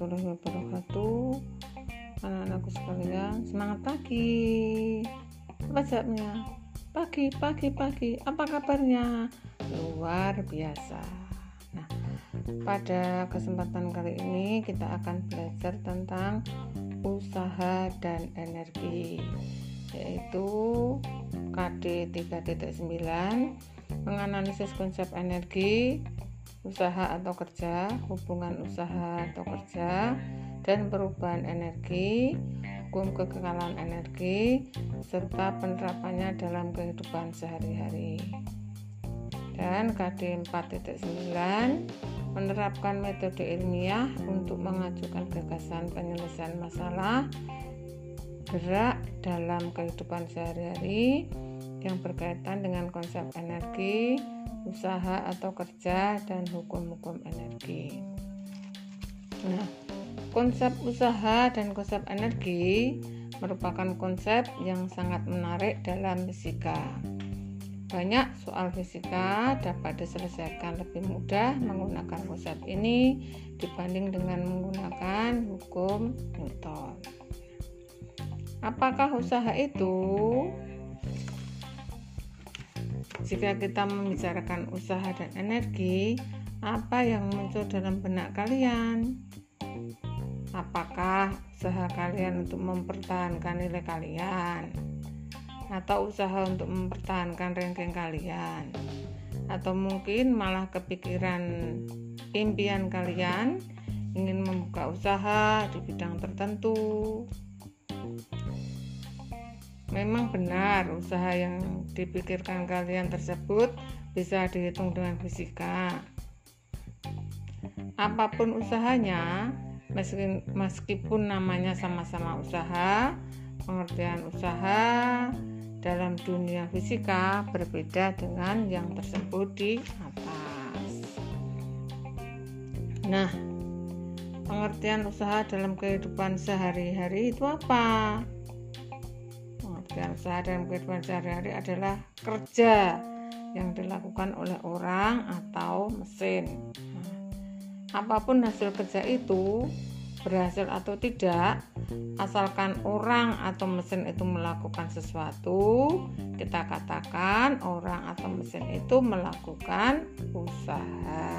warahmatullahi wabarakatuh Anak-anakku sekalian Semangat pagi Apa jawabnya? Pagi, pagi, pagi Apa kabarnya? Luar biasa Nah, pada kesempatan kali ini kita akan belajar tentang usaha dan energi yaitu KD 3.9 menganalisis konsep energi usaha atau kerja, hubungan usaha atau kerja, dan perubahan energi, hukum kekekalan energi, serta penerapannya dalam kehidupan sehari-hari. Dan KD 4.9 menerapkan metode ilmiah untuk mengajukan gagasan penyelesaian masalah gerak dalam kehidupan sehari-hari yang berkaitan dengan konsep energi, usaha atau kerja, dan hukum-hukum energi. Nah, konsep usaha dan konsep energi merupakan konsep yang sangat menarik dalam fisika. Banyak soal fisika dapat diselesaikan lebih mudah menggunakan konsep ini dibanding dengan menggunakan hukum Newton. Apakah usaha itu jika kita membicarakan usaha dan energi, apa yang muncul dalam benak kalian? Apakah usaha kalian untuk mempertahankan nilai kalian? Atau usaha untuk mempertahankan ranking kalian? Atau mungkin malah kepikiran impian kalian ingin membuka usaha di bidang tertentu Memang benar usaha yang dipikirkan kalian tersebut bisa dihitung dengan fisika. Apa pun usahanya, meskipun namanya sama-sama usaha, pengertian usaha dalam dunia fisika berbeda dengan yang tersebut di atas. Nah, pengertian usaha dalam kehidupan sehari-hari itu apa? Dalam kehidupan sehari-hari adalah kerja yang dilakukan oleh orang atau mesin. Nah, apa pun hasil kerja itu berhasil atau tidak, asalkan orang atau mesin itu melakukan sesuatu, kita katakan orang atau mesin itu melakukan usaha.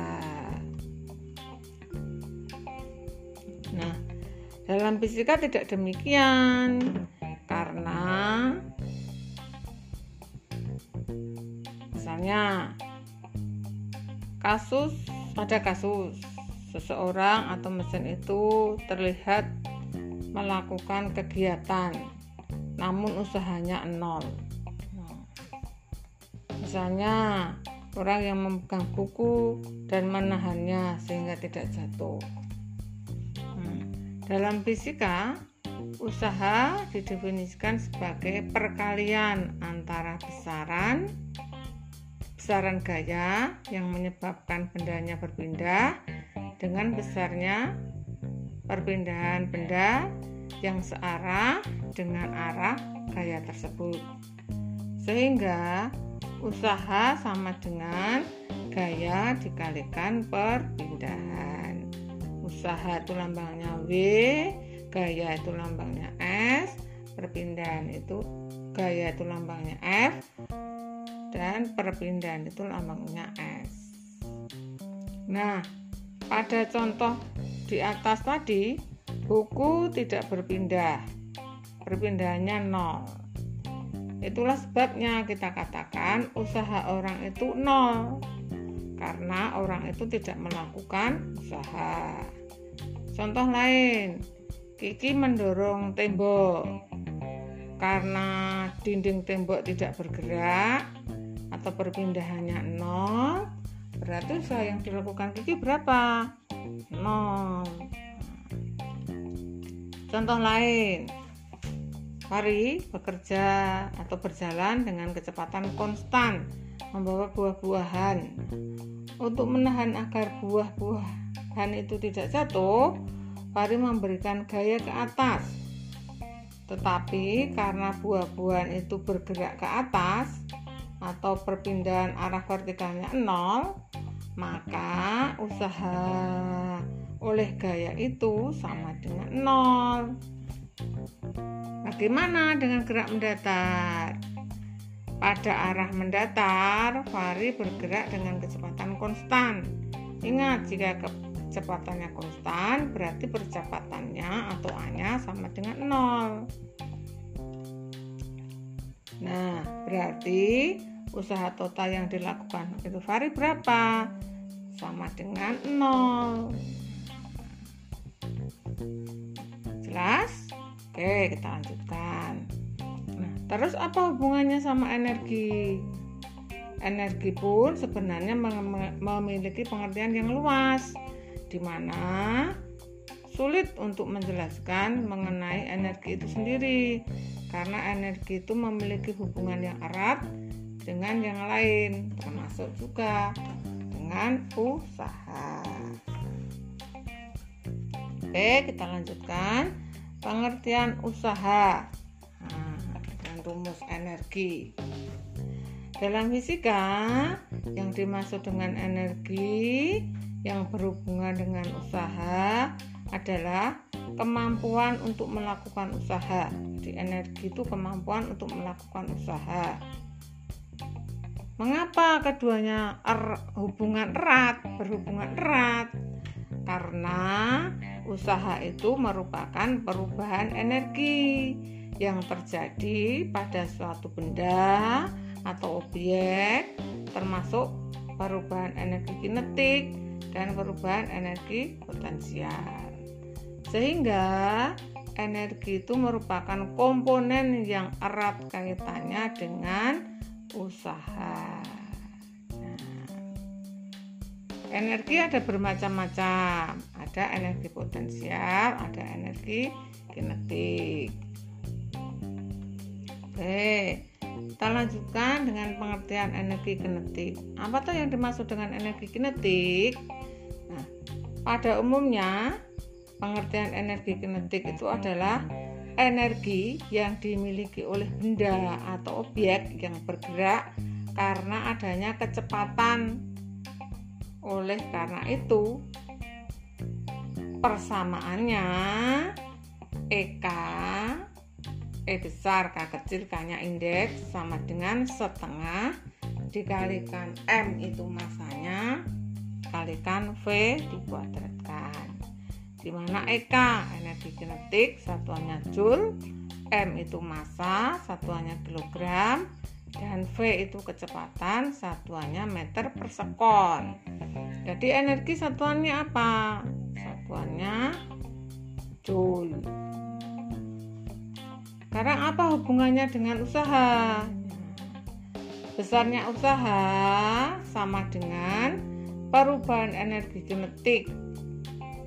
Nah, dalam fisika tidak demikian karena misalnya kasus pada kasus seseorang atau mesin itu terlihat melakukan kegiatan namun usahanya nol misalnya orang yang memegang buku dan menahannya sehingga tidak jatuh hmm. dalam fisika Usaha didefinisikan sebagai perkalian antara besaran besaran gaya yang menyebabkan bendanya berpindah dengan besarnya perpindahan benda yang searah dengan arah gaya tersebut. Sehingga usaha sama dengan gaya dikalikan perpindahan. Usaha itu lambangnya W, gaya itu lambangnya S perpindahan itu gaya itu lambangnya F dan perpindahan itu lambangnya S. Nah pada contoh di atas tadi buku tidak berpindah. Perpindahannya nol. Itulah sebabnya kita katakan usaha orang itu nol. Karena orang itu tidak melakukan usaha. Contoh lain Kiki mendorong tembok. Karena dinding tembok tidak bergerak atau perpindahannya nol berarti usaha yang dilakukan Kiki berapa? nol. Contoh lain Pari bekerja atau berjalan dengan kecepatan konstan membawa buah-buahan. Untuk menahan agar buah-buahan itu tidak jatuh Pari memberikan gaya ke atas. Tetapi karena buah-buahan itu bergerak ke atas atau perpindahan arah vertikalnya nol, maka usaha oleh gaya itu sama dengan nol. Bagaimana dengan gerak mendatar? Pada arah mendatar, Fari bergerak dengan kecepatan konstan. Ingat, jika kecepatannya konstan, berarti percepatannya atau A-nya sama dengan nol. Nah, berarti usaha total yang dilakukan itu Fari berapa? Sama dengan nol. Jelas? Oke, kita lanjutkan. Nah, terus apa hubungannya sama energi? Energi pun sebenarnya memiliki pengertian yang luas, di mana sulit untuk menjelaskan mengenai energi itu sendiri, karena energi itu memiliki hubungan yang erat dengan yang lain, termasuk juga dengan usaha. Oke, kita lanjutkan pengertian usaha nah, rumus energi. Dalam fisika, yang dimaksud dengan energi yang berhubungan dengan usaha adalah kemampuan untuk melakukan usaha. Jadi energi itu kemampuan untuk melakukan usaha. Mengapa keduanya er, hubungan erat, berhubungan erat? karena usaha itu merupakan perubahan energi yang terjadi pada suatu benda atau objek termasuk perubahan energi kinetik dan perubahan energi potensial sehingga energi itu merupakan komponen yang erat kaitannya dengan usaha. Energi ada bermacam-macam. Ada energi potensial, ada energi kinetik. Oke, kita lanjutkan dengan pengertian energi kinetik. Apa tuh yang dimaksud dengan energi kinetik? Pada umumnya pengertian energi kinetik itu adalah energi yang dimiliki oleh benda atau objek yang bergerak karena adanya kecepatan. Oleh karena itu, persamaannya EK E besar K kecil K nya indeks sama dengan setengah dikalikan M itu masanya kalikan V dikuadratkan. Di mana EK energi kinetik satuannya Joule. M itu massa satuannya kilogram. Dan V itu kecepatan satuannya meter per sekon. Jadi energi satuannya apa? Satuannya joule. Sekarang apa hubungannya dengan usaha? Besarnya usaha sama dengan perubahan energi kinetik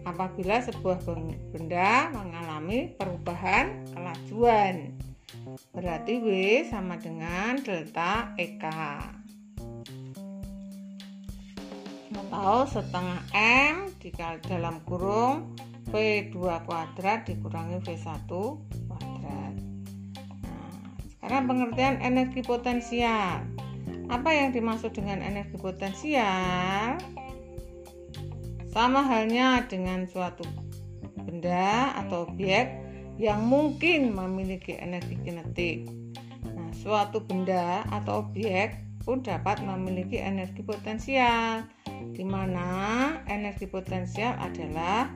apabila sebuah benda mengalami perubahan kelajuan Berarti W sama dengan delta EK. Atau setengah M dikali dalam kurung V2 kuadrat dikurangi V1 kuadrat. Nah, sekarang pengertian energi potensial. Apa yang dimaksud dengan energi potensial? Sama halnya dengan suatu benda atau objek yang mungkin memiliki energi kinetik. Nah, suatu benda atau objek pun dapat memiliki energi potensial, di mana energi potensial adalah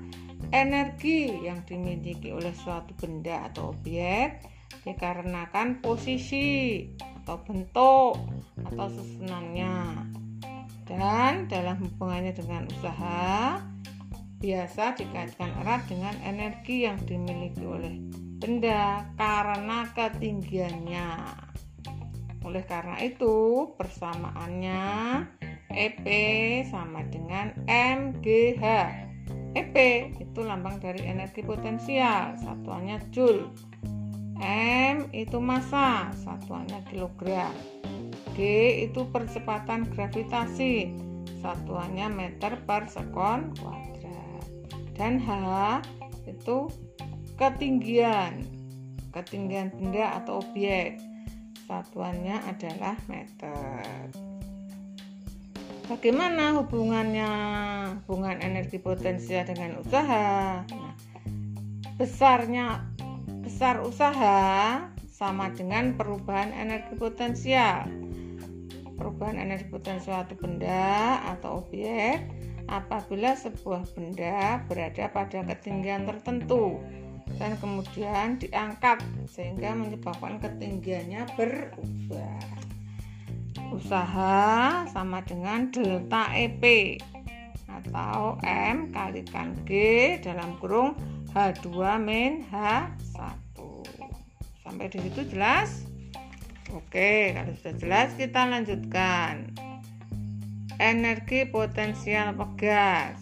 energi yang dimiliki oleh suatu benda atau objek dikarenakan posisi atau bentuk atau susunannya. Dan dalam hubungannya dengan usaha, biasa dikaitkan erat dengan energi yang dimiliki oleh benda karena ketinggiannya. Oleh karena itu, persamaannya EP sama dengan MGH. EP itu lambang dari energi potensial, satuannya Joule. M itu massa, satuannya kilogram. Itu percepatan gravitasi, satuannya meter per sekon kuadrat. Dan H itu ketinggian. Ketinggian benda atau objek. Satuannya adalah meter. Bagaimana hubungannya hubungan energi potensial dengan usaha? Nah, besarnya besar usaha sama dengan perubahan energi potensial perubahan energi potensial suatu benda atau objek apabila sebuah benda berada pada ketinggian tertentu dan kemudian diangkat sehingga menyebabkan ketinggiannya berubah. Usaha sama dengan delta EP atau M kalikan G dalam kurung H2 min H1. Sampai di situ jelas? Oke, kalau sudah jelas kita lanjutkan. Energi potensial pegas.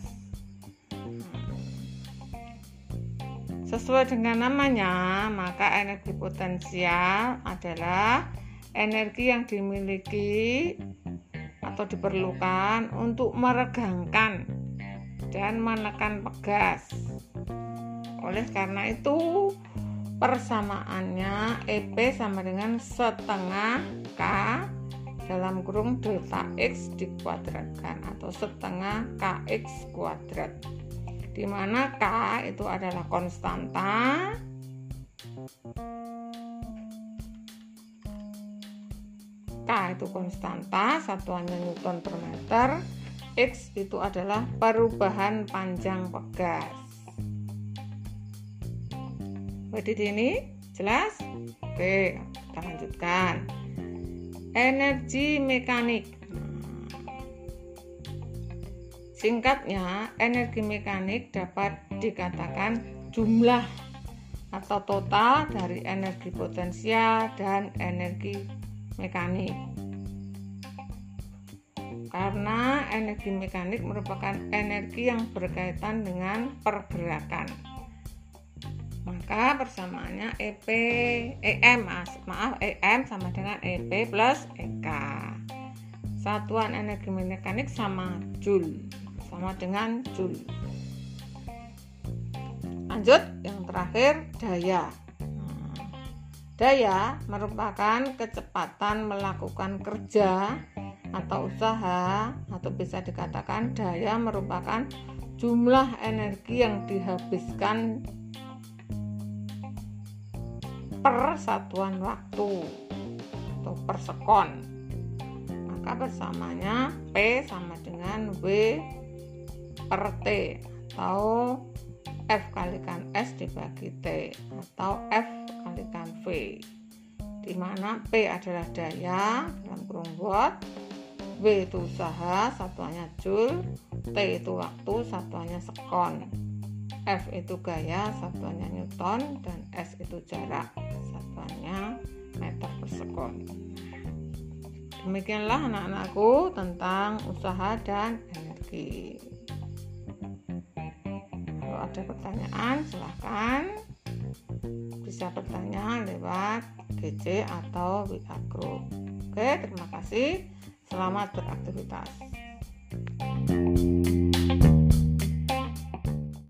Sesuai dengan namanya, maka energi potensial adalah energi yang dimiliki atau diperlukan untuk meregangkan dan menekan pegas. Oleh karena itu, persamaannya EP sama dengan setengah K dalam kurung delta X dikuadratkan atau setengah KX kuadrat. Di mana K itu adalah konstanta K itu konstanta satuannya Newton per meter. X itu adalah perubahan panjang pegas Jadi ini jelas? Oke kita lanjutkan energi mekanik Singkatnya, energi mekanik dapat dikatakan jumlah atau total dari energi potensial dan energi mekanik. Karena energi mekanik merupakan energi yang berkaitan dengan pergerakan. Maka persamaannya EP EM maaf EM sama dengan EP plus EK. Satuan energi mekanik sama Joule sama dengan Joule. Lanjut, yang terakhir daya. Daya merupakan kecepatan melakukan kerja atau usaha atau bisa dikatakan daya merupakan jumlah energi yang dihabiskan per satuan waktu atau per sekon. Maka bersamanya P sama dengan W per T atau F kalikan S dibagi T atau F kalikan V di mana P adalah daya dalam kurung watt W itu usaha satuannya joule T itu waktu satuannya sekon F itu gaya satuannya newton dan S itu jarak demikianlah anak-anakku tentang usaha dan energi ada pertanyaan silahkan bisa bertanya lewat GC atau WA Group. Oke, terima kasih. Selamat beraktivitas. thank you